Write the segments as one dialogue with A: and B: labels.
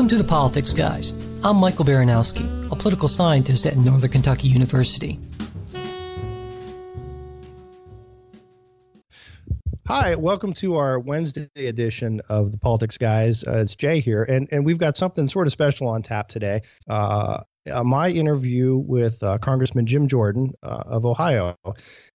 A: Welcome to the Politics Guys. I'm Michael Baranowski, a political scientist at Northern Kentucky University.
B: Hi, welcome to our Wednesday edition of the Politics Guys. Uh, it's Jay here, and and we've got something sort of special on tap today. Uh, uh, my interview with uh, Congressman Jim Jordan uh, of Ohio,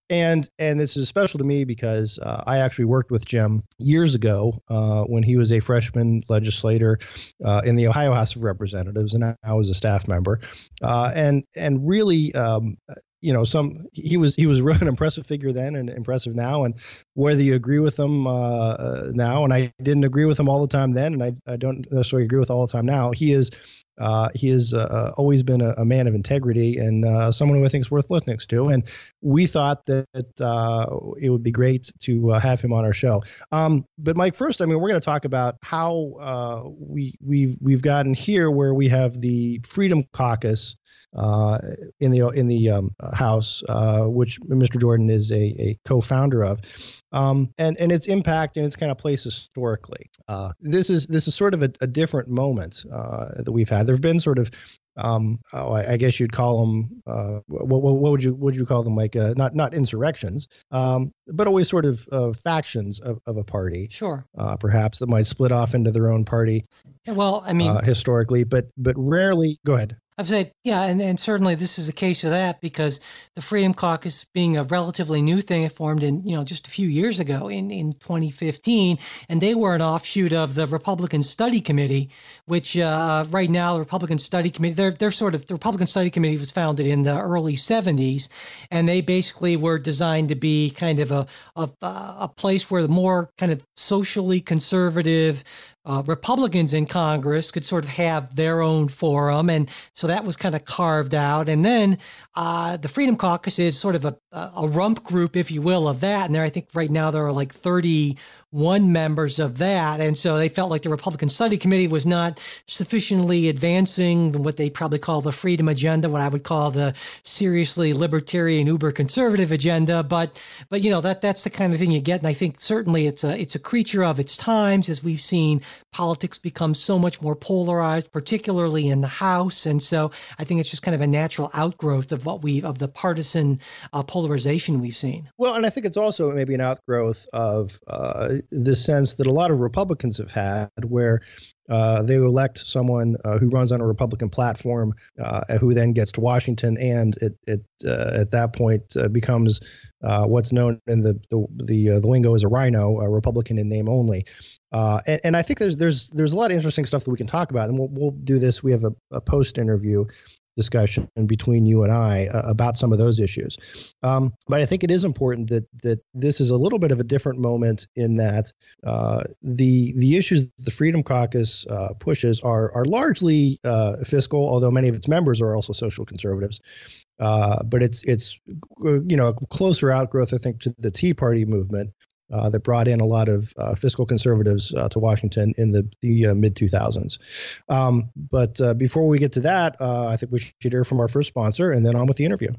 B: and and this is special to me because uh, I actually worked with Jim years ago uh, when he was a freshman legislator uh, in the Ohio House of Representatives, and I was a staff member, uh, and and really. Um, you know, some he was he was really an impressive figure then and impressive now, and whether you agree with him uh, now, and I didn't agree with him all the time then, and I, I don't necessarily agree with all the time now. He is uh, he has uh, uh, always been a, a, man of integrity and uh, someone who I think is worth listening to. And we thought that uh, it would be great to uh, have him on our show. Um, but Mike, first, I mean, we're going to talk about how we we've we've gotten here where we have the Freedom Caucus in the in the um, House, which Mr. Jordan is a, a co-founder of um, and and its impact and its kind of place historically. Uh, this is this is sort of a, a different moment uh, that we've had. There've been sort of um, oh, I, I, guess you'd call them. Uh, what, what, what, would you what would you call them? Like uh, not not insurrections, um, but always sort of uh, factions of, of a party.
A: Sure.
B: Uh, perhaps that might split off into their own party.
A: Yeah, well, I mean,
B: uh, historically, but but rarely. Go ahead.
A: I've said, yeah, and, and certainly this is a case of that because the Freedom Caucus, being a relatively new thing, it formed in you know just a few years ago in in 2015, and they were an offshoot of the Republican Study Committee, which uh, right now the Republican Study Committee, they're they're sort of the Republican Study Committee was founded in the early 70s, and they basically were designed to be kind of a a, a place where the more kind of socially conservative uh, Republicans in Congress could sort of have their own forum. And so that was kind of carved out. And then uh, the Freedom Caucus is sort of a, a rump group, if you will, of that. And there, I think right now there are like 31 members of that. And so they felt like the Republican Study Committee was not sufficiently advancing what they probably call the freedom agenda, what I would call the seriously libertarian, uber conservative agenda. But, but you know, that that's the kind of thing you get. And I think certainly it's a, it's a creature of its times, as we've seen politics become so much more polarized, particularly in the House. And so I think it's just kind of a natural outgrowth of what we of the partisan uh, polarization we've seen.
B: Well, and I think it's also maybe an outgrowth of uh, the sense that a lot of Republicans have had, where uh, they elect someone uh, who runs on a Republican platform, uh, who then gets to Washington, and it, it uh, at that point uh, becomes uh, what's known in the the the, the lingo as a RINO, a Republican in name only. And, and, I think there's there's there's a lot of interesting stuff that we can talk about, and we'll we'll do this. We have a, a post interview discussion between you and I uh, about some of those issues. Um, but I think it is important that that this is a little bit of a different moment in that uh, the the issues the Freedom Caucus uh, pushes are are largely uh, fiscal, although many of its members are also social conservatives. Uh, but it's it's uh, you know a closer outgrowth, I think, to the Tea Party movement, uh, that brought in a lot of uh, fiscal conservatives uh, to Washington in the, the uh, mid 2000s. Um, but uh, before we get to that, uh, I think we should hear from our first sponsor and then on with the interview.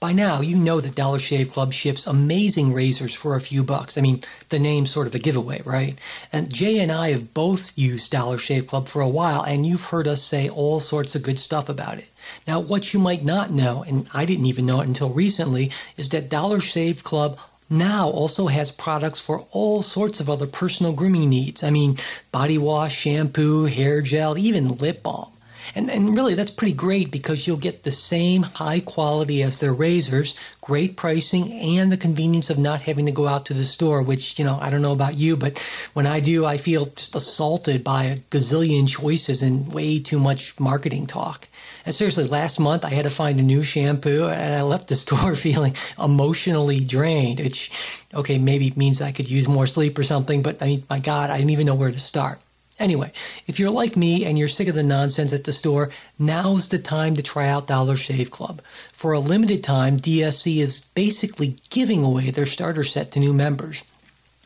A: By now, you know that Dollar Shave Club ships amazing razors for a few bucks. I mean, the name's sort of a giveaway, right? And Jay and I have both used Dollar Shave Club for a while, and you've heard us say all sorts of good stuff about it. Now, what you might not know, and I didn't even know it until recently, is that Dollar Shave Club now also has products for all sorts of other personal grooming needs. I mean, body wash, shampoo, hair gel, even lip balm. And, and really, that's pretty great because you'll get the same high quality as their razors, great pricing, and the convenience of not having to go out to the store, which, you know, I don't know about you, but when I do, I feel just assaulted by a gazillion choices and way too much marketing talk. And seriously, last month I had to find a new shampoo and I left the store feeling emotionally drained, which, okay, maybe means I could use more sleep or something, but I mean, my God, I didn't even know where to start. Anyway, if you're like me and you're sick of the nonsense at the store, now's the time to try out Dollar Shave Club. For a limited time, DSC is basically giving away their starter set to new members.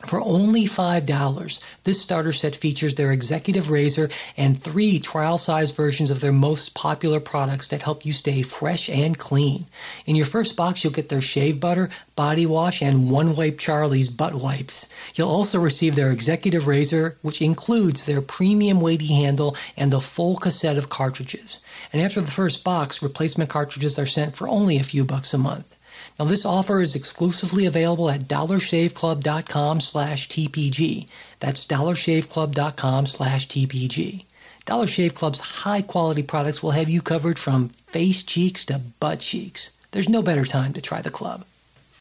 A: For only $5, this starter set features their executive razor and three trial size versions of their most popular products that help you stay fresh and clean. In your first box, you'll get their shave butter, body wash, and One Wipe Charlie's butt wipes. You'll also receive their executive razor, which includes their premium weighty handle and the full cassette of cartridges. And after the first box, replacement cartridges are sent for only a few bucks a month. Now, this offer is exclusively available at dollarshaveclub.com slash TPG. That's dollarshaveclub.com slash TPG. Dollar Shave Club's high quality products will have you covered from face cheeks to butt cheeks. There's no better time to try the club.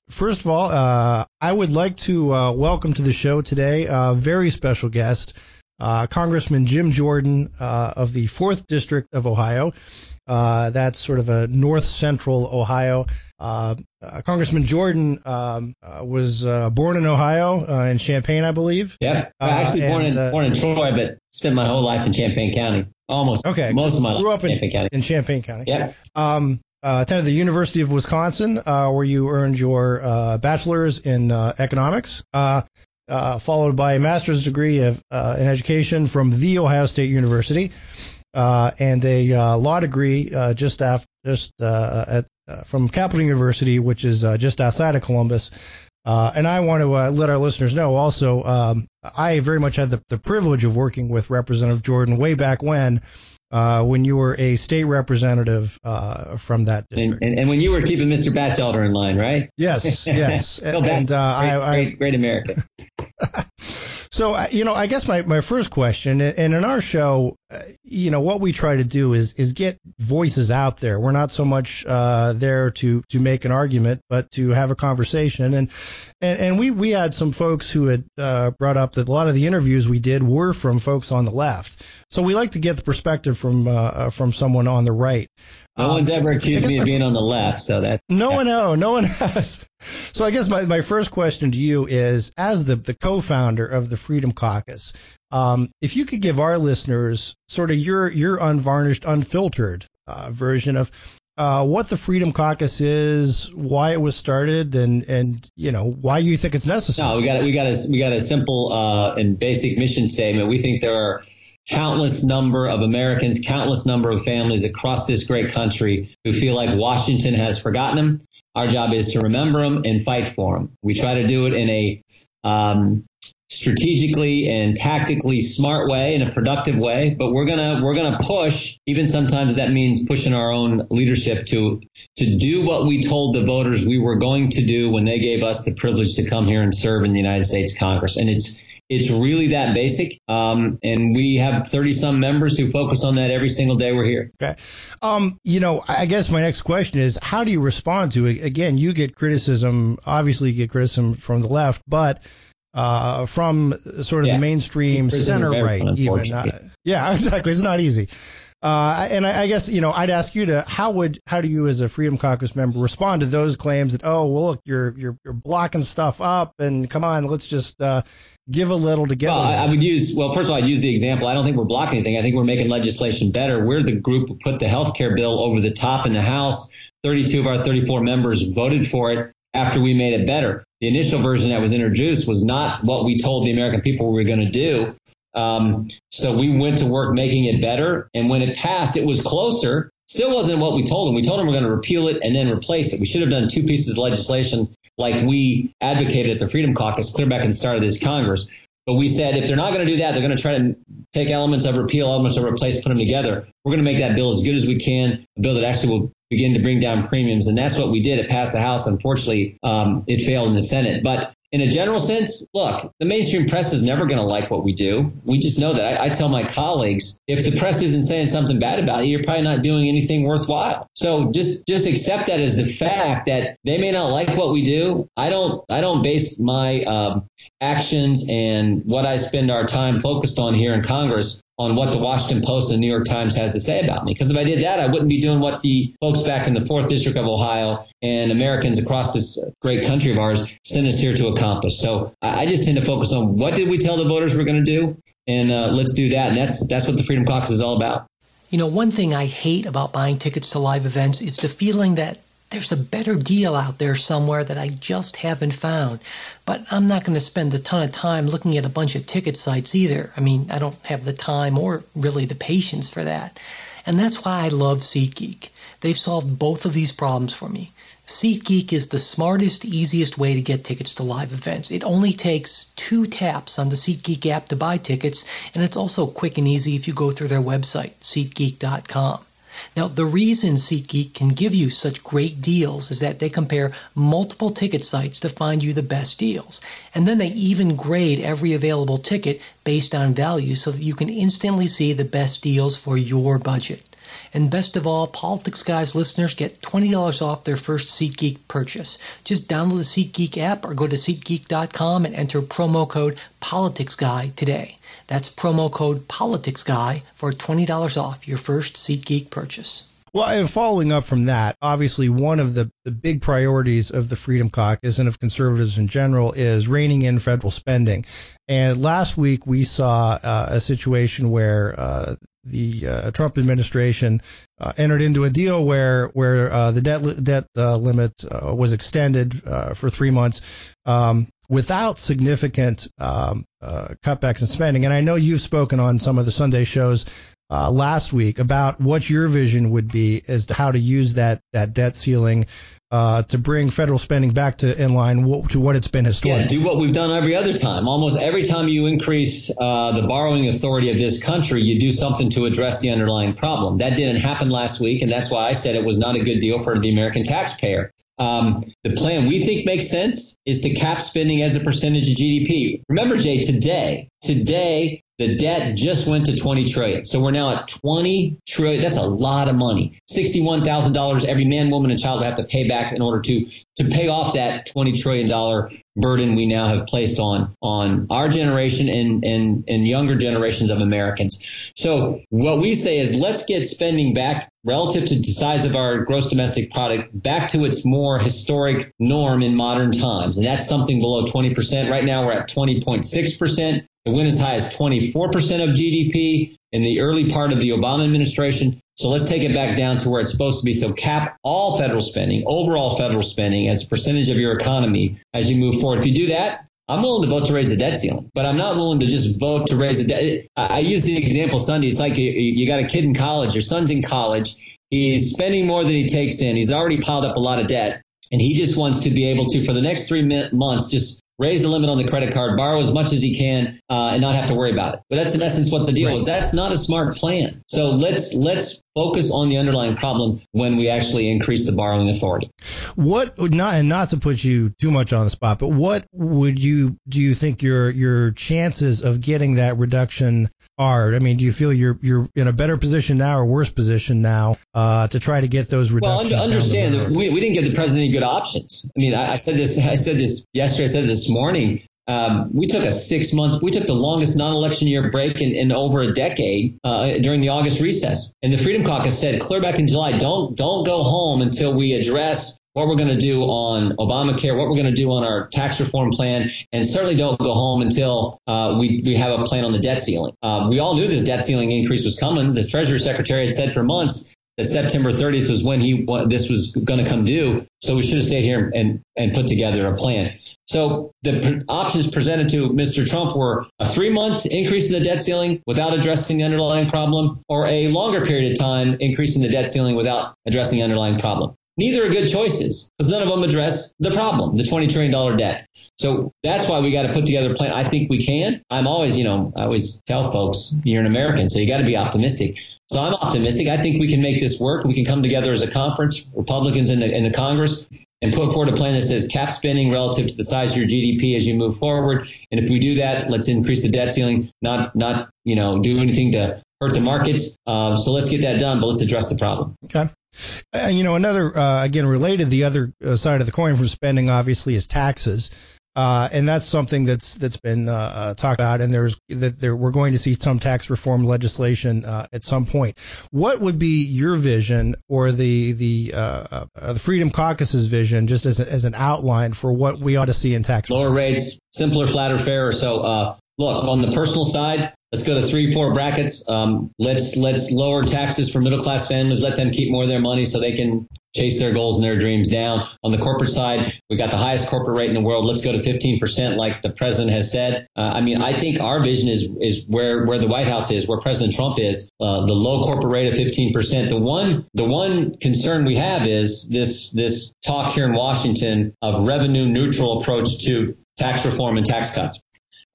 B: First of all, uh, I would like to uh, welcome to the show today a very special guest, uh, Congressman Jim Jordan uh, of the 4th District of Ohio. Uh, that's sort of a north central Ohio. Uh, uh, Congressman Jordan um, uh, was uh, born in Ohio, uh, in Champaign, I believe.
C: Yep. actually born in born in Troy, but spent my whole life in Champaign County. Almost.
B: Okay.
C: Most of my
B: Grew
C: life
B: up in
C: Champaign County.
B: In Champaign County.
C: Yep.
B: Um, attended the University of Wisconsin, where you earned your bachelor's in economics. followed by a master's degree of, in education from the Ohio State University. Uh, and a uh, law degree uh, just after just at uh, from Capital University, which is uh, just outside of Columbus. Uh, and I want to let our listeners know also, um, I very much had the, the, privilege of working with Representative Jordan way back when. when you were a state representative from that district,
C: and, and, and, when you were keeping Mr. Batchelder in line, right?
B: Yes, yes.
C: and, great, I, I, great, great America.
B: So, uh, you know, I guess my, my first question, and in our show, uh, you know, what we try to do is is get voices out there. We're not so much uh, there to to make an argument, but to have a conversation. And and, and we we had some folks who had uh, brought up that a lot of the interviews we did were from folks on the left. So we like to get the perspective from uh, from someone on the right.
C: No um, one's ever accused me of being on the left, so that
B: no yeah. one, no, no one has. So I guess my, my first question to you is, as the the co-founder of the Freedom Caucus, um, if you could give our listeners sort of your your unvarnished, unfiltered uh, version of uh, what the Freedom Caucus is, why it was started, and and you know why you think it's necessary.
C: No, we got we got a we got a simple uh, and basic mission statement. We think there are countless number of Americans, countless number of families across this great country who feel like Washington has forgotten them. Our job is to remember them and fight for them. We try to do it in a um, strategically and tactically smart way in a productive way but we're gonna we're gonna push even sometimes that means pushing our own leadership to to do what we told the voters we were going to do when they gave us the privilege to come here and serve in the united states congress and it's it's really that basic. Um, and we have 30 some members who focus on that every single day we're here.
B: Okay. Um, you know, I guess my next question is how do you respond to it? Again, you get criticism, obviously you get criticism from the left, but uh, from sort of yeah. the mainstream center right, even. Uh, yeah, exactly. It's not easy. Uh, and I, I, guess you know I'd ask you to how would how do you as a Freedom Caucus member respond to those claims that oh well look you're you're, you're blocking stuff up and come on let's just uh, give a little to get.
C: Well, I, I, would use well first of all I'd use the example I don't think we're blocking anything I think we're making legislation better. We're the group who put the health care bill over the top in the House. 32 of our 34 members voted for it after we made it better. The initial version that was introduced was not what we told the American people we were going to do. Um, so we went to work making it better. And when it passed, it was closer. Still wasn't what we told them. We told them we're going to repeal it and then replace it. We should have done two pieces of legislation like we advocated at the Freedom Caucus clear back in the start of this Congress. But we said if they're not going to do that, they're going to try to take elements of repeal, elements of replace, put them together. We're going to make that bill as good as we can, a bill that actually will begin to bring down premiums. And that's what we did. It passed the House. Unfortunately, um, it failed in the Senate. But in a general sense, look, the mainstream press is never going to like what we do. We just know that. I, I, tell my colleagues, if the press isn't saying something bad about you, you're probably not doing anything worthwhile. So just just accept that as the fact that they may not like what we do. I don't I don't base my um, actions and what I spend our time focused on here in Congress on what the Washington Post and the New York Times has to say about me. Because if I did that, I wouldn't be doing what the folks back in the fourth district of Ohio and Americans across this great country of ours sent us here to accomplish. So I, just tend to focus on what did we tell the voters we're going to do, and uh, let's do that. And that's that's what the Freedom Caucus is all about.
A: You know, one thing I hate about buying tickets to live events is the feeling that there's a better deal out there somewhere that I just haven't found. But I'm not going to spend a ton of time looking at a bunch of ticket sites either. I mean, I don't have the time or really the patience for that. And that's why I love SeatGeek. They've solved both of these problems for me. SeatGeek is the smartest, easiest way to get tickets to live events. It only takes two taps on the SeatGeek app to buy tickets, and it's also quick and easy if you go through their website, SeatGeek.com. Now, the reason SeatGeek can give you such great deals is that they compare multiple ticket sites to find you the best deals. And then they even grade every available ticket based on value so that you can instantly see the best deals for your budget. And best of all, Politics Guys listeners get $20 off their first SeatGeek purchase. Just download the SeatGeek app or go to SeatGeek.com and enter promo code PoliticsGuy today. That's promo code PoliticsGuy for $20 off your first SeatGeek purchase.
B: Well, following up from that, obviously one of the, the big priorities of the Freedom Caucus and of conservatives in general is reining in federal spending. And last week we saw uh, a situation where uh, the uh, Trump administration uh, entered into a deal where where uh, the debt debt uh, limit was extended for three months. Um, without significant um, uh, cutbacks in spending. And I know you've spoken on some of the Sunday shows uh, last week about what your vision would be as to how to use that that debt ceiling uh, to bring federal spending back to in line w- to what it's been historically.
C: Yeah, do what we've done every other time. Almost every time you increase uh, the borrowing authority of this country, you do something to address the underlying problem. That didn't happen last week, and that's why I said it was not a good deal for the American taxpayer. Um, the plan we think makes sense is to cap spending as a percentage of GDP. Remember, Jay, today, today, the debt just went to 20 trillion. So we're now at 20 trillion. That's a lot of money. $61,000 every man, woman, and child would have to pay back in order to, to pay off that $20 trillion burden we now have placed on on our generation and, and and younger generations of Americans. So what we say is let's get spending back relative to the size of our gross domestic product back to its more historic norm in modern times. And that's something below 20%. Right now we're at 20.6%. It went as high as 24% of GDP in the early part of the Obama administration. So let's take it back down to where it's supposed to be. So cap all federal spending, overall federal spending as a percentage of your economy as you move forward. If you do that, I'm willing to vote to raise the debt ceiling, but I'm not willing to just vote to raise the debt. I, use the example Sunday. It's like you, you got a kid in college. Your son's in college. He's spending more than he takes in. He's already piled up a lot of debt, and he just wants to be able to, for the next three months, just raise the limit on the credit card, borrow as much as he can, uh, and not have to worry about it. But that's in essence what the deal right. is. That's not a smart plan. So let's let's focus on the underlying problem when we actually increase the borrowing authority.
B: What not and not to put you too much on the spot, but what would you do you think your your chances of getting that reduction are? I mean, do you feel you're you're in a better position now or worse position now uh, to try to get those reductions?
C: Well, understand that we, we didn't give the president any good options. I mean, I, I said this I said this yesterday. I said this morning. Um, we took a six month, we took the longest non election year break in, in over a decade uh, during the August recess. And the Freedom Caucus said clear back in July, don't, don't go home until we address what we're going to do on Obamacare, what we're going to do on our tax reform plan, and certainly don't go home until uh, we, we have a plan on the debt ceiling. Um, we all knew this debt ceiling increase was coming. The Treasury Secretary had said for months that September 30th was when he this was going to come due. So we should have stayed here and, and put together a plan. So the options presented to Mr. Trump were a three month increase in the debt ceiling without addressing the underlying problem, or a longer period of time increasing the debt ceiling without addressing the underlying problem. Neither are good choices because none of them address the problem, the $20 trillion debt. So that's why we got to put together a plan. I think we can. I'm always, you know, I always tell folks, you're an American, so you got to be optimistic. So I'm optimistic. I think we can make this work. We can come together as a conference, Republicans in the, in the Congress, and put forward a plan that says cap spending relative to the size of your GDP as you move forward. And if we do that, let's increase the debt ceiling, not not you know do anything to hurt the markets. Uh, so let's get that done, but let's address the problem.
B: Okay. Uh, you know, another uh, again related, the other uh, side of the coin from spending obviously is taxes. Uh, and that's something that's that's been uh, uh, talked about, and there's that there, we're going to see some tax reform legislation uh, at some point. What would be your vision, or the the uh, uh, the Freedom Caucus's vision, just as a, as an outline for what we ought to see in tax?
C: Lower rates, simpler, flatter, fairer. So, look on the personal side, Let's go to three, four brackets. Um, let's let's lower taxes for middle class families. Let them keep more of their money so they can chase their goals and their dreams down. On the corporate side, we got the highest corporate rate in the world. Let's go to 15%, like the president has said. Uh, I mean, I think our vision is is where where the White House is, where President Trump is. Uh, the low corporate rate of 15%. The one the one concern we have is this this talk here in Washington of revenue neutral approach to tax reform and tax cuts.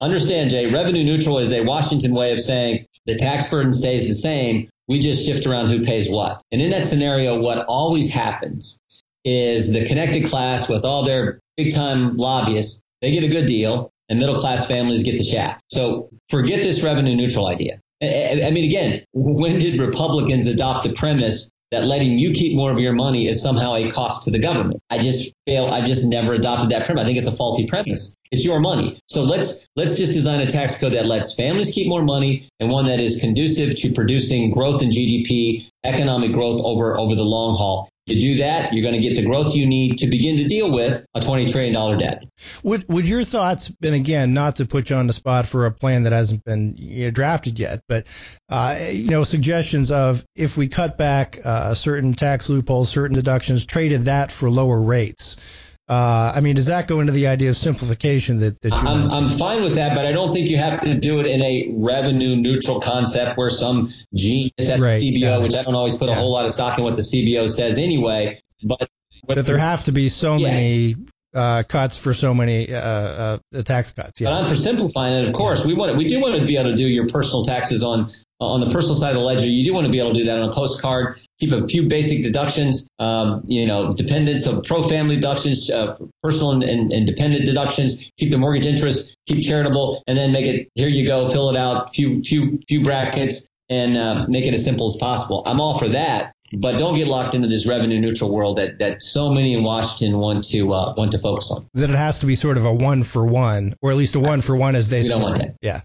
C: Understand, Jay, revenue neutral is a Washington way of saying the tax burden stays the same. We just shift around who pays what. And in that scenario, what always happens is the connected class with all their big time lobbyists, they get a good deal and middle class families get the shaft. So forget this revenue neutral idea. I mean, again, when did Republicans adopt the premise that letting you keep more of your money is somehow a cost to the government. I just fail. I just never adopted that premise. I think it's a faulty premise. It's your money. So let's let's just design a tax code that lets families keep more money and one that is conducive to producing growth in GDP, economic growth over over the long haul. You do that, you're going to get the growth you need to begin to deal with a $20 trillion debt.
B: Would, would your thoughts, and again, not to put you on the spot for a plan that hasn't been you know, drafted yet, but, uh, you know, suggestions of if we cut back uh, certain tax loopholes, certain deductions, traded that for lower rates? Uh, I mean, does that go into the idea of simplification that, that you
C: I'm, I'm, fine with that, but I don't think you have to do it in a revenue neutral concept where some genius at right. the CBO, yeah. which I don't always put yeah. a whole lot of stock in what the CBO says anyway, but
B: that there have to be so yeah. many uh, cuts for so many uh, uh, tax cuts.
C: Yeah. But I'm for simplifying it. Of course, we want we do want to be able to do your personal taxes on on the personal side of the ledger, you do want to be able to do that on a postcard. Keep a few basic deductions, um, you know, dependents of pro family deductions, uh, personal and, and, and, dependent deductions. Keep the mortgage interest, keep charitable, and then make it. Here you go, fill it out, few few few brackets, and uh, make it as simple as possible. I'm all for that but don't get locked into this revenue neutral world that, that so many in Washington want to uh, want to focus on.
B: That it has to be sort of a one for one, or at least a one for one as they.
C: We don't want that.
B: Yeah.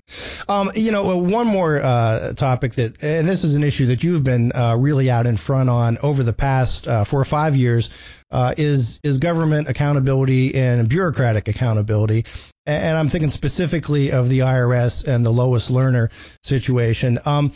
B: Um, you know, one more uh, topic that, and this is an issue that you've been uh, really out in front on over the past uh, four or five years, uh, is is government accountability and bureaucratic accountability. And I'm thinking specifically of the IRS and the Lois Lerner situation. Um,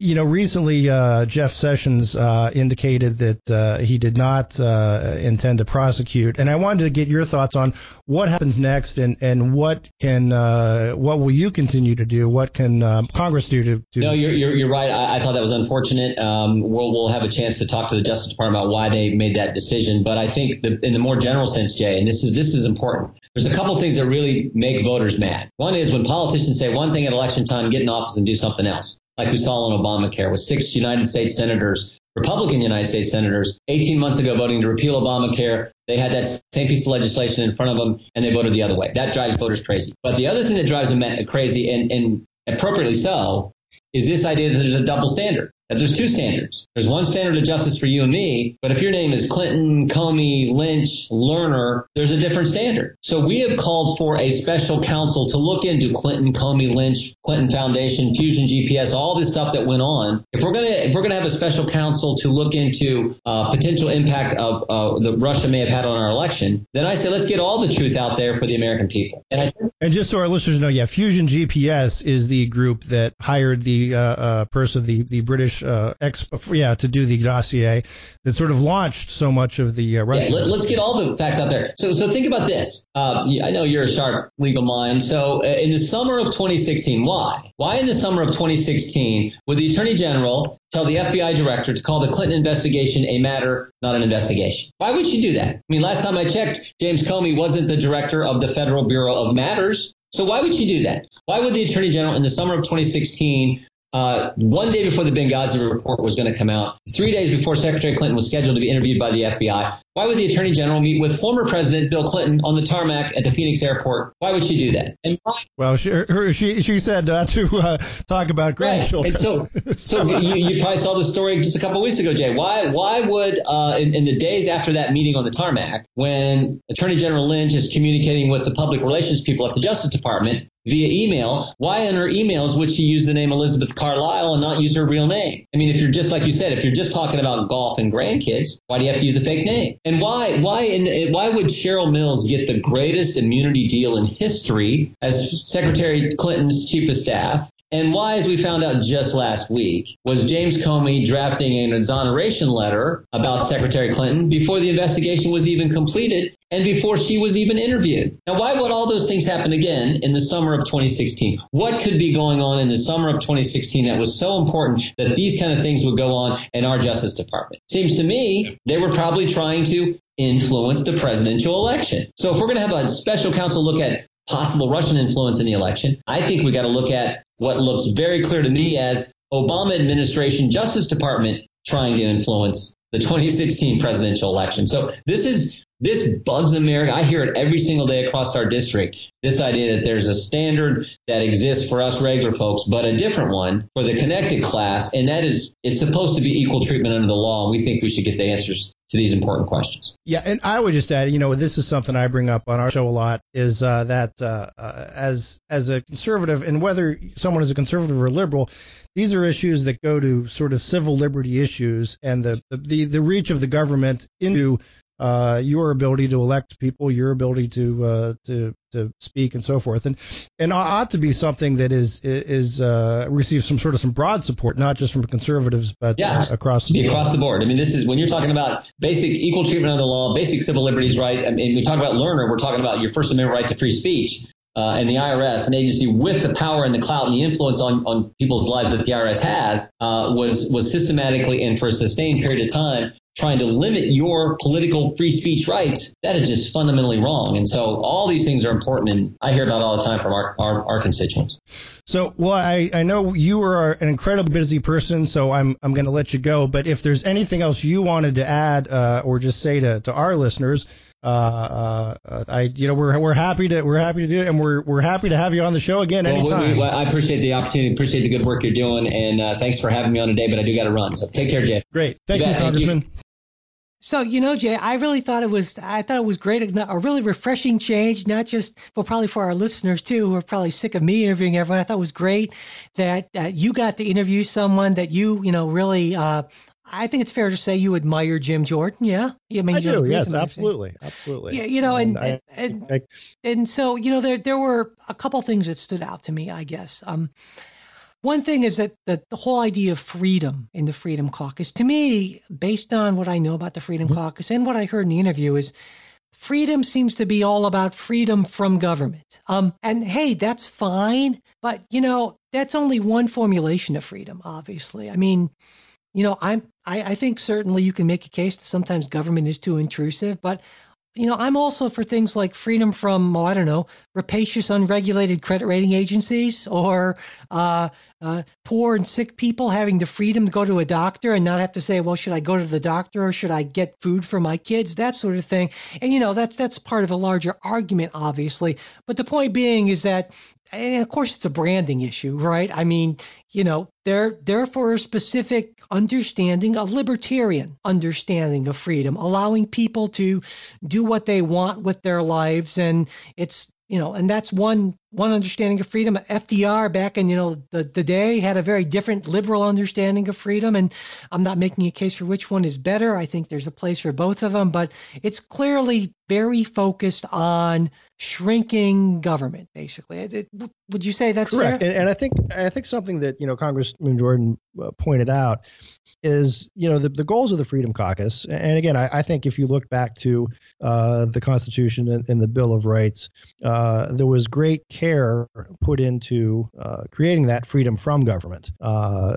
B: you know, recently uh, Jeff Sessions uh, indicated that uh, he did not uh, intend to prosecute, and I wanted to get your thoughts on what happens next, and and what can uh, what will you continue to do? What can um, Congress do to? to
C: no, you're, you're, you're right. I, I, thought that was unfortunate. Um, we'll we'll have a chance to talk to the Justice Department about why they made that decision, but I think the, in the more general sense, Jay, and this is this is important. There's a couple things that really make voters mad. One is when politicians say one thing at election time, get in office and do something else like we saw on Obamacare with six United States senators, Republican United States senators, 18 months ago voting to repeal Obamacare. They had that same piece of legislation in front of them and they voted the other way. That drives voters crazy. But the other thing that drives them crazy and, and appropriately so is this idea that there's a double standard that there's two standards. There's one standard of justice for you and me, but if your name is Clinton, Comey, Lynch, Lerner, there's a different standard. So we have called for a special counsel to look into Clinton, Comey, Lynch, Clinton Foundation, Fusion GPS, all this stuff that went on. If we're gonna if we're gonna have a special counsel to look into uh, potential impact of uh, that Russia may have had on our election, then I say let's get all the truth out there for the American people.
B: And and just so our listeners know, yeah, Fusion GPS is the group that hired the uh, uh person, the the British uh, ex, yeah, to do the dossier that sort of launched so much of the uh, Russian.
C: Yeah, let, us get all the facts out there. So, so think about this. Uh, I know you're a sharp legal mind. So, uh, in the summer of 2016, why? Why in the summer of 2016 would the Attorney General tell the FBI director to call the Clinton investigation a matter, not an investigation? Why would she do that? I mean, last time I checked, James Comey wasn't the director of the Federal Bureau of Matters. So why would she do that? Why would the Attorney General in the summer of 2016 uh, one day before the Benghazi report was going to come out, three days before Secretary Clinton was scheduled to be interviewed by the FBI, why would the Attorney General meet with former President Bill Clinton on the tarmac at the Phoenix airport? Why would she do that? And why?
B: Well, she her, she, she said uh, to uh, talk about grandchildren.
C: Right. So, so you, you probably saw the story just a couple of weeks ago, Jay. Why why would uh, in, in the days after that meeting on the tarmac, when Attorney General Lynch is communicating with the public relations people at the Justice Department, via email. Why in her emails would she use the name Elizabeth Carlisle and not use her real name? I mean, if you're just like you said, if you're just talking about golf and grandkids, why do you have to use a fake name? And why why in why would Cheryl Mills get the greatest immunity deal in history as Secretary Clinton's chief of staff? And why, as we found out just last week, was James Comey drafting an exoneration letter about Secretary Clinton before the investigation was even completed and before she was even interviewed. Now, why would all those things happen again in the summer of 2016? What could be going on in the summer of 2016 that was so important that these kind of things would go on in our Justice Department? Seems to me they were probably trying to influence the presidential election. So if we're going to have a special counsel look at possible Russian influence in the election, I think we got to look at what looks very clear to me as Obama administration Justice Department trying to influence the 2016 presidential election. So this is this bugs America. I hear it every single day across our district. This idea that there's a standard that exists for us regular folks, but a different one for the connected class. And that is, it's supposed to be equal treatment under the law. And we think we should get the answers to these important questions.
B: Yeah, and I would just add, you know, this is something I bring up on our show a lot is uh, that uh, uh, as as a conservative, and whether someone is a conservative or liberal, these are issues that go to sort of civil liberty issues and the the, the reach of the government into uh, your ability to elect people, your ability to uh, to to speak, and so forth, and and ought to be something that is is uh, receives some sort of some broad support, not just from conservatives, but
C: yeah,
B: uh, across the
C: board. across the board. I mean, this is when you're talking about basic equal treatment under the law, basic civil liberties, right? I mean, we talk about Lerner, we're talking about your First Amendment right to free speech. Uh, and the IRS, an agency with the power and the clout and the influence on, on people's lives that the IRS has, uh, was was systematically and for a sustained period of time trying to limit your political free speech rights, that is just fundamentally wrong. And so all these things are important, and I hear about all the time from our, our, our constituents.
B: So, well, I, I know you are an incredibly busy person, so I'm, I'm going to let you go. But if there's anything else you wanted to add uh, or just say to, to our listeners, uh, uh, I, you know, we're we're happy to we're happy to do it, and we're we're happy to have you on the show again anytime.
C: Well, I appreciate the opportunity, appreciate the good work you're doing, and uh, thanks for having me on today. But I do got to run, so take care, Jay.
B: Great, thanks, you, Congressman. Thank.
A: So you know, Jay, I really thought it was I thought it was great, a really refreshing change, not just well, probably for our listeners too, who are probably sick of me interviewing everyone. I thought it was great that uh, you got to interview someone that you you know really. Uh, I think it's fair to say you admire Jim Jordan. Yeah,
B: I mean, I do. Yes, absolutely, absolutely.
A: Yeah, you know, and and, and, I, and, so you know, there there were a couple things that stood out to me. I guess. Um, one thing is that the, the whole idea of freedom in the Freedom Caucus, to me, based on what I know about the Freedom mm-hmm. Caucus and what I heard in the interview, is freedom seems to be all about freedom from government. Um, and hey, that's fine, but you know, that's only one formulation of freedom, obviously. I mean, you know, I'm I, I think certainly you can make a case that sometimes government is too intrusive, but you know, I'm also for things like freedom from, oh, I don't know, rapacious, unregulated credit rating agencies or uh, uh, poor and sick people having the freedom to go to a doctor and not have to say, well, should I go to the doctor or should I get food for my kids? That sort of thing. And, you know, that's, that's part of a larger argument, obviously. But the point being is that and of course it's a branding issue, right? I mean, you know, they're they're for a specific understanding, a libertarian understanding of freedom, allowing people to do what they want with their lives, and it's you know, and that's one one understanding of freedom. FDR back in you know the the day had a very different liberal understanding of freedom, and I'm not making a case for which one is better. I think there's a place for both of them, but it's clearly very focused on shrinking government. Basically, it, it, would you say that's
B: correct?
A: And,
B: and, I think I think something that you know Congressman Jordan uh, pointed out is you know the, the goals of the Freedom Caucus. And again, I, I think if you look back to uh, the Constitution and, and, the Bill of Rights, uh, there was great care put into uh, creating that freedom from government. Uh,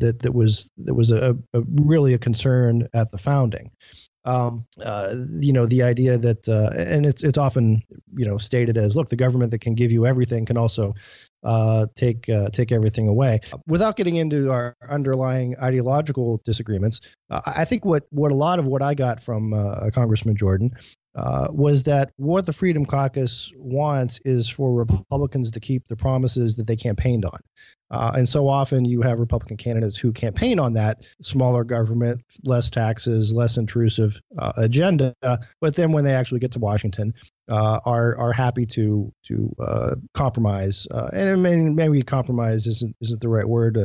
B: that that was that was a, a, really a concern at the founding. um, uh, you know, the idea that, uh, and it's it's often you know stated as, look, the government that can give you everything can also uh, take uh, take everything away. Without getting into our underlying ideological disagreements, I think what what a lot of what I got from uh, Congressman Jordan uh, was that what the Freedom Caucus wants is for Republicans to keep the promises that they campaigned on. Uh, and so often you have Republican candidates who campaign on that smaller government, less taxes, less intrusive uh, agenda. But then when they actually get to Washington, uh, are are happy to to uh, compromise, uh, and maybe, maybe compromise isn't isn't the right word.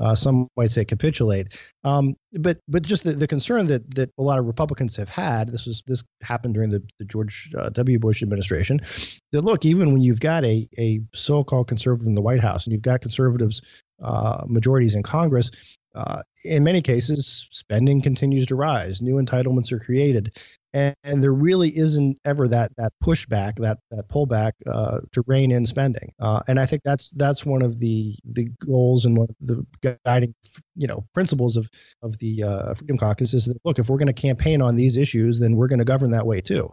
B: Uh, some might say capitulate. Um, but but just the, the concern that that a lot of Republicans have had. This was this happened during the, the George W. Bush administration. That look, even when you've got a a so-called conservative in the White House and you've got conservatives majorities in Congress, uh, in many cases, spending continues to rise. New entitlements are created, and, and there really isn't ever that that pushback, that that pullback uh, to rein in spending. Uh, and I think that's that's one of the the goals and one of the guiding you know principles of of the uh, Freedom Caucus is that look, if we're going to campaign on these issues, then we're going to govern that way too.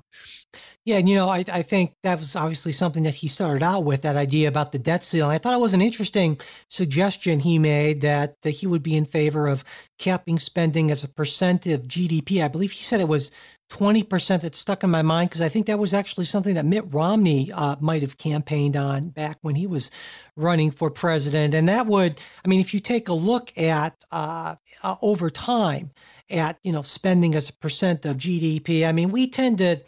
A: Yeah, and you know, I, I think that was obviously something that he started out with that idea about the debt ceiling. I thought it was an interesting suggestion he made that, that he would be in favor of capping spending as a percent of GDP. I believe he said it was 20% that stuck in my mind because I think that was actually something that Mitt Romney uh, might have campaigned on back when he was running for president. And that would, I mean, if you take a look at uh, uh, over time at, you know, spending as a percent of GDP, I mean, we tend to,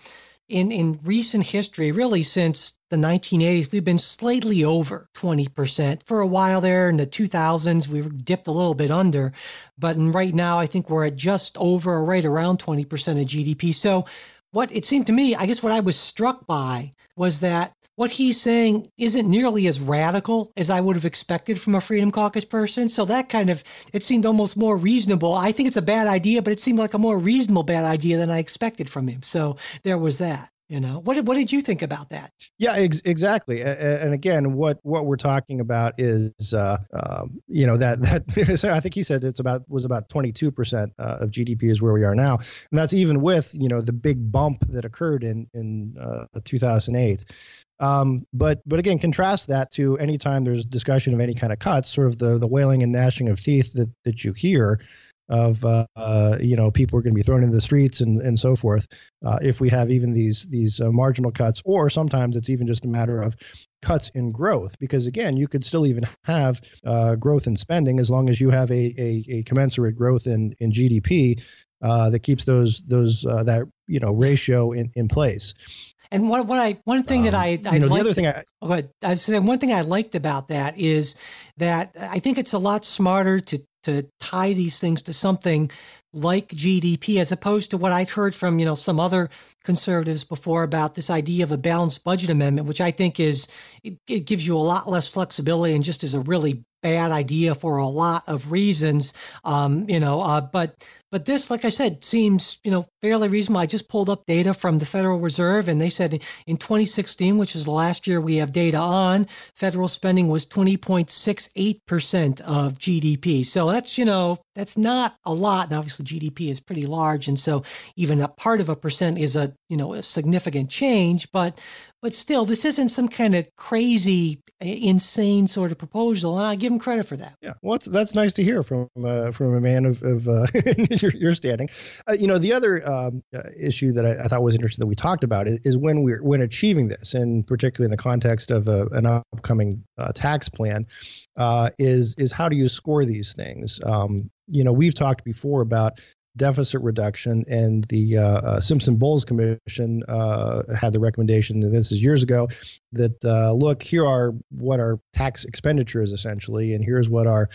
A: in, in recent history, really since the 1980s, we've been slightly over 20%. For a while there in the 2000s, we dipped a little bit under. But right now, I think we're at just over or right around 20% of GDP. So, what it seemed to me, I guess what I was struck by was that what he's saying isn't nearly as radical as I would have expected from a Freedom Caucus person. So that kind of, it seemed almost more reasonable. I think it's a bad idea, but it seemed like a more reasonable bad idea than I expected from him. So there was that. You know what? What did you think about that?
B: Yeah, ex- exactly. And again, what what we're talking about is, uh, um, you know, that that I think he said it's about was about 22 percent uh, of GDP is where we are now, and that's even with you know the big bump that occurred in in uh, 2008. Um, but but again, contrast that to any time there's discussion of any kind of cuts, sort of the the wailing and gnashing of teeth that that you hear of uh, uh, you know people are going to be thrown into the streets and, and so forth uh, if we have even these these uh, marginal cuts or sometimes it's even just a matter of cuts in growth because again you could still even have uh, growth in spending as long as you have a, a, a commensurate growth in in GDP uh, that keeps those those that you know ratio in, in place.
A: And what what I one thing um, that I I
B: you know, the other thing I,
A: oh, I said one thing I liked about that is that I think it's a lot smarter to to tie these things to something like GDP, as opposed to what I've heard from you know some other conservatives before about this idea of a balanced budget amendment, which I think is it, it gives you a lot less flexibility and just is a really bad idea for a lot of reasons. Um, you know, uh, but but this, like I said, seems you know fairly reasonable. I just pulled up data from the Federal Reserve, and they said in 2016, which is the last year we have data on, federal spending was 20.68 percent of GDP. So that's you know that's not a lot. And obviously, GDP is pretty large, and so even a part of a percent is a you know a significant change. But but still, this isn't some kind of crazy, insane sort of proposal, and I give him credit for that.
B: Yeah, well, that's nice to hear from uh, from a man of, of uh, your, your, standing. Uh, you know, the other um, uh, issue that I, I, thought was interesting that we talked about is, is, when we're when achieving this, and particularly in the context of a, an upcoming uh, tax plan, uh, is is how do you score these things? Um, you know, we've talked before about deficit reduction, and the uh, uh, Simpson Bowles Commission uh, had the recommendation, and this is years ago, that uh, look, here are what our tax expenditures essentially, and here's what our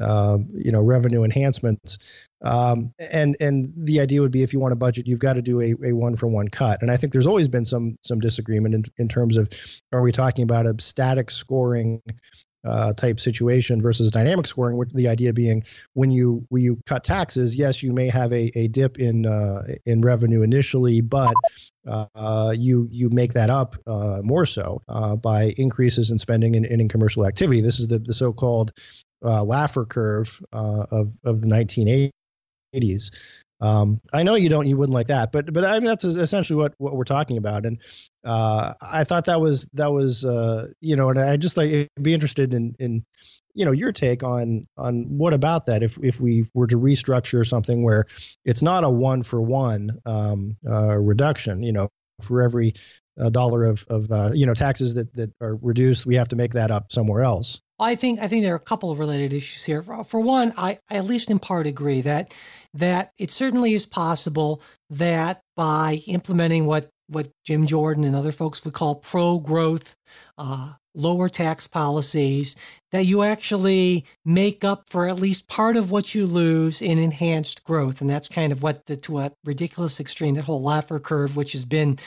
B: uh, you know revenue enhancements. Um, and and the idea would be if you want a budget, you've got to do a, a one for one cut. And I think there's always been some some disagreement in, in terms of are we talking about a static scoring uh, type situation versus dynamic scoring, which the idea being when you when you cut taxes, yes, you may have a, a dip in uh, in revenue initially, but uh, you you make that up uh, more so uh, by increases in spending and, and, in commercial activity. This is the, the so-called uh, Laffer curve of of the 1980s. Um, I know you don't, you wouldn't like that, but but I mean that's essentially what what we're talking about. And uh, I thought that was that was uh, you know, and I just like be interested in in you know your take on on what about that if if we were to restructure something where it's not a one for one um, uh, reduction, you know, for every uh, dollar of of uh, you know taxes that that are reduced, we have to make that up somewhere else.
A: I think I think there are a couple of related issues here. For one, I, I at least in part agree that that it certainly is possible that by implementing what what Jim Jordan and other folks would call pro growth, uh, lower tax policies, that you actually make up for at least part of what you lose in enhanced growth. And that's kind of what, the, to a ridiculous extreme, that whole Laffer curve, which has been,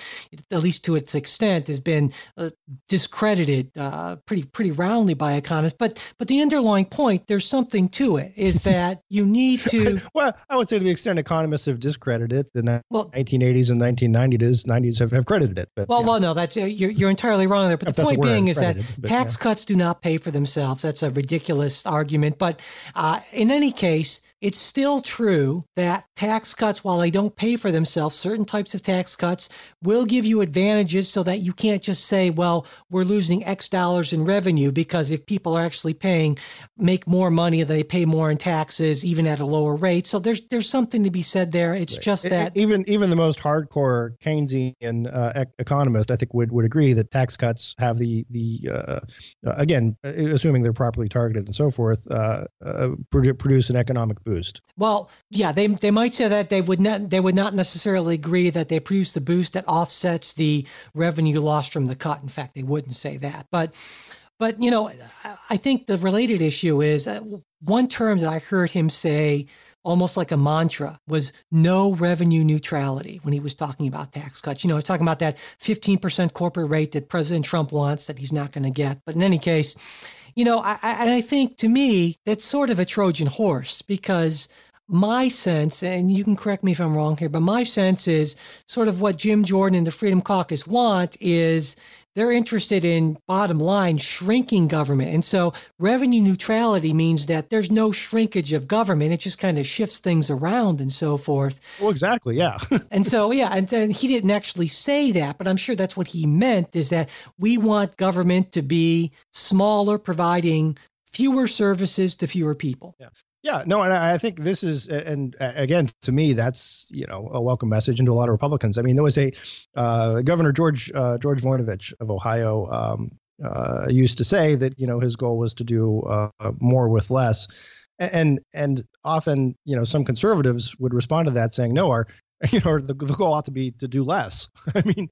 A: at least to its extent, has been uh, discredited uh, pretty pretty roundly by economists. But but the underlying point, there's something to it, is that you need to.
B: well, I would say to the extent economists have discredited it, the well, 1980s and 1990s 90s have, have credited it. But
A: well, yeah. well, no, that's uh, you're, you're entirely wrong there. But the point being is that tax yeah. cuts do not pay for themselves themselves. That's a ridiculous argument. But uh, in any case, it's still true that tax cuts, while they don't pay for themselves, certain types of tax cuts will give you advantages so that you can't just say, well, we're losing X dollars in revenue because if people are actually paying, make more money, they pay more in taxes, even at a lower rate. So there's there's something to be said there. It's right. just that
B: even even the most hardcore Keynesian uh, economist, I think, would, would agree that tax cuts have the the uh, uh again, assuming they're properly targeted and so forth, uh, uh, produce an economic boost boost.
A: Well, yeah, they they might say that they would not they would not necessarily agree that they produce the boost that offsets the revenue lost from the cut. In fact, they wouldn't say that. But but you know, I think the related issue is uh, one term that I heard him say almost like a mantra was no revenue neutrality when he was talking about tax cuts. You know, he's talking about that 15% corporate rate that President Trump wants that he's not going to get. But in any case, you know, I, I, I think to me, that's sort of a Trojan horse because my sense, and you can correct me if I'm wrong here, but my sense is sort of what Jim Jordan and the Freedom Caucus want is they're interested in bottom line shrinking government. And so revenue neutrality means that there's no shrinkage of government. It just kind of shifts things around and so forth.
B: Well, exactly. Yeah.
A: and so, yeah. And then he didn't actually say that, but I'm sure that's what he meant is that we want government to be smaller, providing fewer services to fewer people.
B: Yeah. Yeah, no, and I think this is, and again, to me, that's you know a welcome message into a lot of Republicans. I mean, there was a uh, Governor George uh, George Voinovich of Ohio um, uh, used to say that you know his goal was to do uh, more with less, and and often you know some conservatives would respond to that saying, no, our you know, the, the goal ought to be to do less. I mean,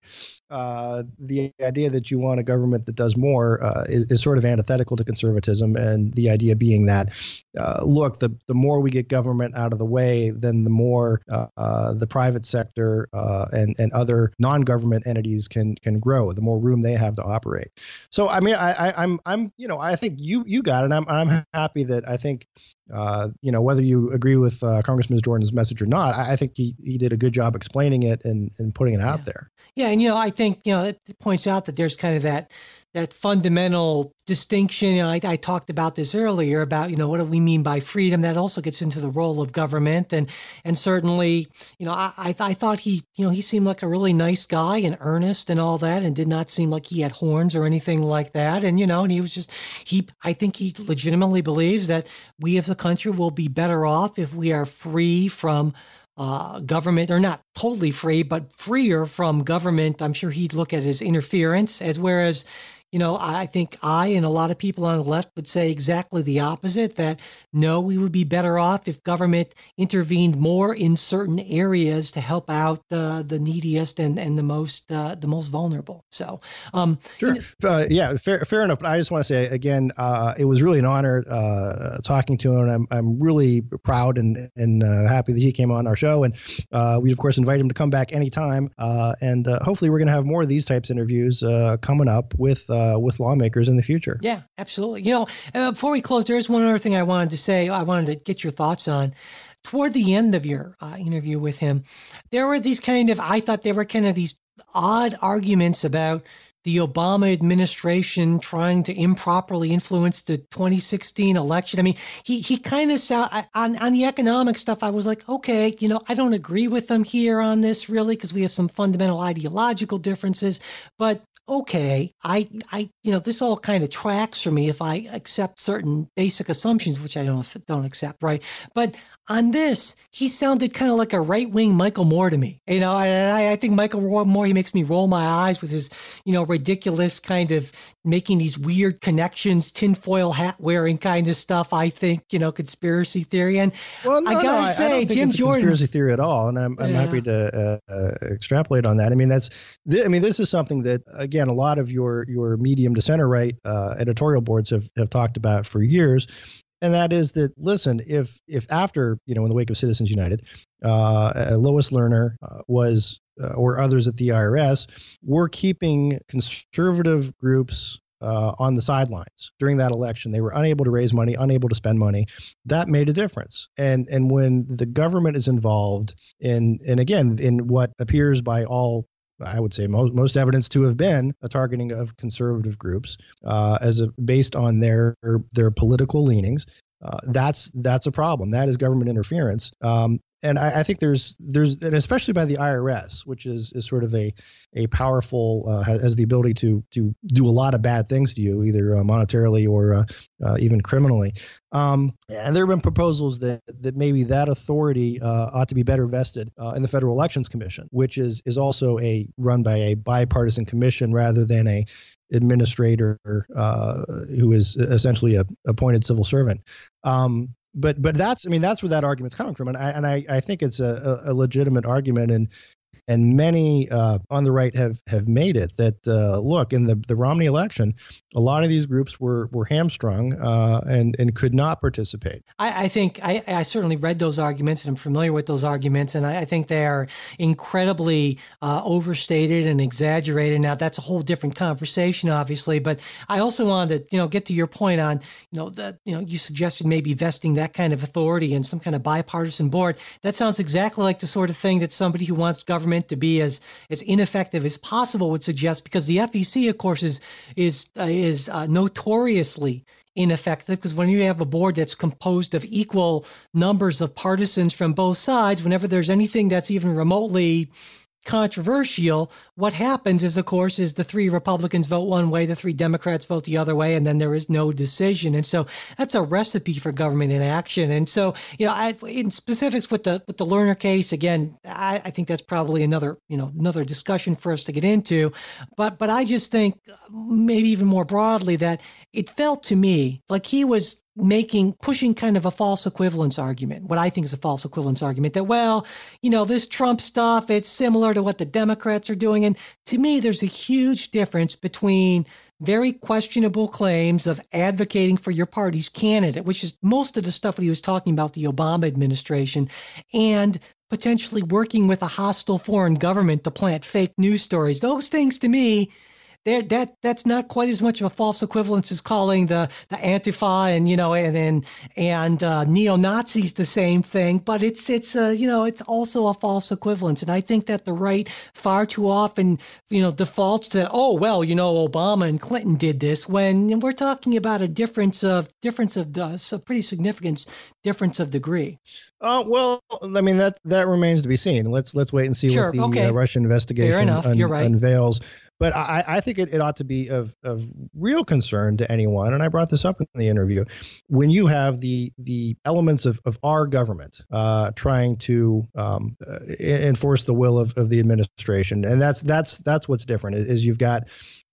B: uh, the idea that you want a government that does more uh, is, is, sort of antithetical to conservatism, and the idea being that, uh, look, the the more we get government out of the way, then the more uh, uh, the private sector uh, and and other non-government entities can can grow. The more room they have to operate. So, I mean, I, I I'm I'm you know I think you you got it. I'm I'm happy that I think uh, you know, whether you agree with uh, Congressman Jordan's message or not, I, I, think he, he did a good job explaining it and, and putting it out
A: yeah.
B: there.
A: Yeah. And, you know, I think, you know, it points out that there's kind of that that fundamental distinction. You know, I, I, talked about this earlier about you know what do we mean by freedom. That also gets into the role of government, and and certainly you know I I, I thought he you know he seemed like a really nice guy and earnest and all that, and did not seem like he had horns or anything like that. And you know, and he was just he I think he legitimately believes that we as a country will be better off if we are free from uh, government, or not totally free, but freer from government. I'm sure he'd look at as interference, as whereas you know, I think I and a lot of people on the left would say exactly the opposite that no, we would be better off if government intervened more in certain areas to help out the the neediest and, and the most uh, the most vulnerable. So, um,
B: sure. You know, uh, yeah, fair, fair enough. But I just want to say again, uh, it was really an honor uh, talking to him. I'm, I'm really proud and, and uh, happy that he came on our show. And uh, we, of course, invite him to come back anytime. and hopefully, we're going to have more of these types of interviews coming up with uh, with lawmakers in the future.
A: Yeah, absolutely. You know, uh, before we close, there is one other thing I wanted to say. I wanted to get your thoughts on. Toward the end of your uh, interview with him, there were these kind of I thought they were kind of these odd arguments about the Obama administration trying to improperly influence the 2016 election. I mean, he he kind of sound on on the economic stuff. I was like, okay, you know, I don't agree with them here on this really because we have some fundamental ideological differences, but okay, I, I, you know, this all kind of tracks for me if I accept certain basic assumptions, which I don't don't accept, right? But on this, he sounded kind of like a right wing Michael Moore to me, you know. And I, I think Michael Moore, he makes me roll my eyes with his, you know, ridiculous kind of making these weird connections, tinfoil hat wearing kind of stuff. I think, you know, conspiracy theory. And well, no, I gotta
B: no,
A: say,
B: I
A: Jim Jordan,
B: conspiracy theory at all, and I'm, I'm yeah. happy to uh, uh, extrapolate on that. I mean, that's, th- I mean, this is something that again, a lot of your your medium to center right uh, editorial boards have have talked about for years. And that is that listen if if after you know in the wake of citizens united uh, lois lerner uh, was uh, or others at the irs were keeping conservative groups uh, on the sidelines during that election they were unable to raise money unable to spend money that made a difference. And and when the government is involved in and again in what appears by all I would say most, most evidence to have been a targeting of conservative groups uh, as a, based on their their political leanings. Uh, that's that's a problem. That is government interference. Um, and I, I, think there's there's and especially by the IRS, which is is sort of a a powerful uh, has the ability to to do a lot of bad things to you, either uh, monetarily or uh, uh even criminally. Um, and there have been proposals that that maybe that authority uh, ought to be better vested uh, in the Federal Elections Commission, which is is also a run by a bipartisan commission rather than a administrator who is essentially a appointed civil servant. Um, but but that's I mean that's where that argument's coming from, and I and I, I think it's a, a legitimate argument, and and many uh, on the right have have made it that uh, look in the the Romney election, a lot of these groups were were hamstrung uh, and and could not participate.
A: I, I think I, I, certainly read those arguments and I'm familiar with those arguments, and I, I think they are incredibly uh, overstated and exaggerated. Now that's a whole different conversation, obviously, but I also wanted to you know get to your point on you know that you know you suggested maybe vesting that kind of authority in some kind of bipartisan board. That sounds exactly like the sort of thing that somebody who wants government to be as as ineffective as possible would suggest, because the FEC, of course, is is uh, is uh, notoriously ineffective because when you have a board that's composed of equal numbers of partisans from both sides, whenever there's anything that's even remotely controversial. What happens is, of course, is the three Republicans vote one way, the three Democrats vote the other way, and then there is no decision. And so that's a recipe for government inaction. And so, you know, I, in specifics with the with the Lerner case, again, I, I think that's probably another you know another discussion for us to get into. But but I just think maybe even more broadly that it felt to me like he was making pushing kind of a false equivalence argument what i think is a false equivalence argument that well you know this trump stuff it's similar to what the democrats are doing. And to me there's a huge difference between very questionable claims of advocating for your party's candidate which is most of the stuff that he was talking about the obama administration and potentially working with a hostile foreign government to plant fake news stories. Those things to me there that that's not quite as much of a false equivalence as calling the the Antifa and you know and and, and uh, neo Nazis the same thing, but it's it's uh, you know it's also a false equivalence, and I think that the right far too often you know defaults to oh well you know Obama and Clinton did this when we're talking about a difference of difference of the a pretty significant difference of degree.
B: Uh, well, I mean that that remains to be seen. Let's let's wait and see sure, what the okay. uh, Russian investigation un- right. unveils but I, I think it, it ought to be of, of real concern to anyone. And I brought this up in the interview. When you have the the elements of, of our government uh, trying to um, uh, enforce the will of, of the administration, and that's that's that's what's different is you've got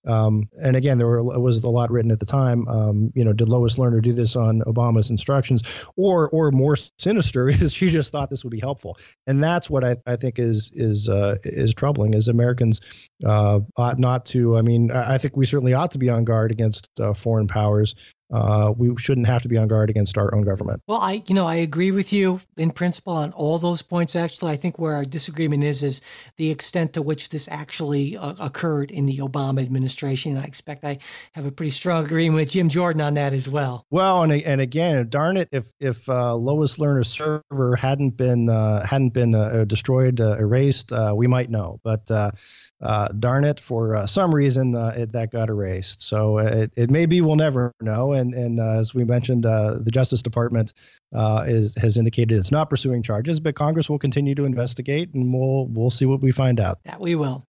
B: um, and again, there were, was a lot written at the time. Um, you know, did Lois Lerner do this on Obama's instructions, or or more sinister is she just thought this would be helpful, and that's what I, I think is is uh, is troubling. Is Americans uh, ought not to. I mean, I think we certainly ought to be on guard against uh, foreign powers uh, we shouldn't have to be on guard against our own government.
A: Well, I, you know, I agree with you in principle on all those points. Actually, I think where our disagreement is is the extent to which this actually uh, occurred in the Obama administration. And I expect I have a pretty strong agreement with Jim Jordan on that as well.
B: Well, and and again, darn it, if if uh, Lois Lerner's server hadn't been uh, hadn't been uh, destroyed, uh, erased, we might know, but uh, darn it, for uh, some reason uh, it, that got erased. So it, it may be we'll never know. And and as we mentioned, the Justice Department is has indicated it's not pursuing charges, but Congress will continue to investigate, and we'll we'll see what we find out.
A: That we will.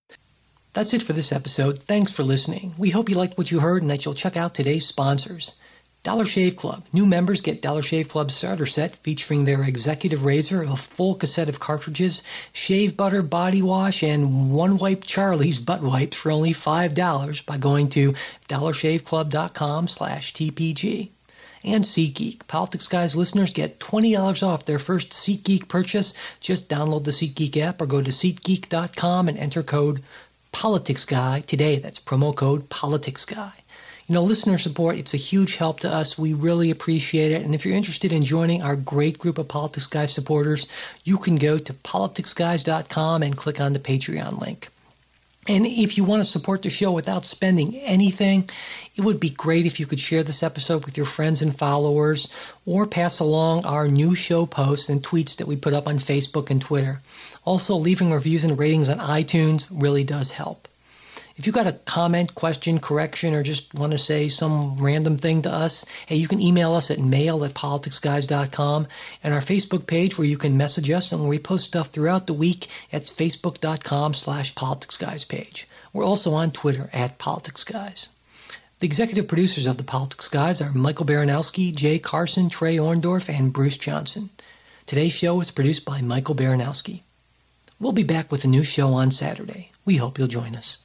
A: That's it for this episode. Thanks for listening. We hope you liked what you heard and that you'll check out today's sponsors. Dollar Shave Club. New members get Dollar Shave Club starter set featuring their executive razor, a full cassette of cartridges, shave butter body wash, and one wipe Charlie's butt wipes for only $5 by going to dollarshaveclub.com slash TPG. And SeatGeek. Politics Guys listeners get $20 off their first SeatGeek purchase. Just download the SeatGeek app or go to SeatGeek.com and enter code PoliticsGuy today. That's promo code PoliticsGuy. You know, listener support, it's a huge help to us. We really appreciate it. And if you're interested in joining our great group of Politics Guys supporters, you can go to politicsguys.com and click on the Patreon link. And if you want to support the show without spending anything, it would be great if you could share this episode with your friends and followers or pass along our new show posts and tweets that we put up on Facebook and Twitter. Also, leaving reviews and ratings on iTunes really does help. If you got a comment, question, correction, or just want to say some random thing to us, hey, you can email us at mail at politicsguys.com and our Facebook page where you can message us and where we post stuff throughout the week at facebook.com slash politicsguys page. We're also on Twitter at politicsguys. The executive producers of the Politics Guys are Michael Baranowski, Jay Carson, Trey Orndorff, and Bruce Johnson. Today's show is produced by Michael Baranowski. We'll be back with a new show on Saturday. We hope you'll join us.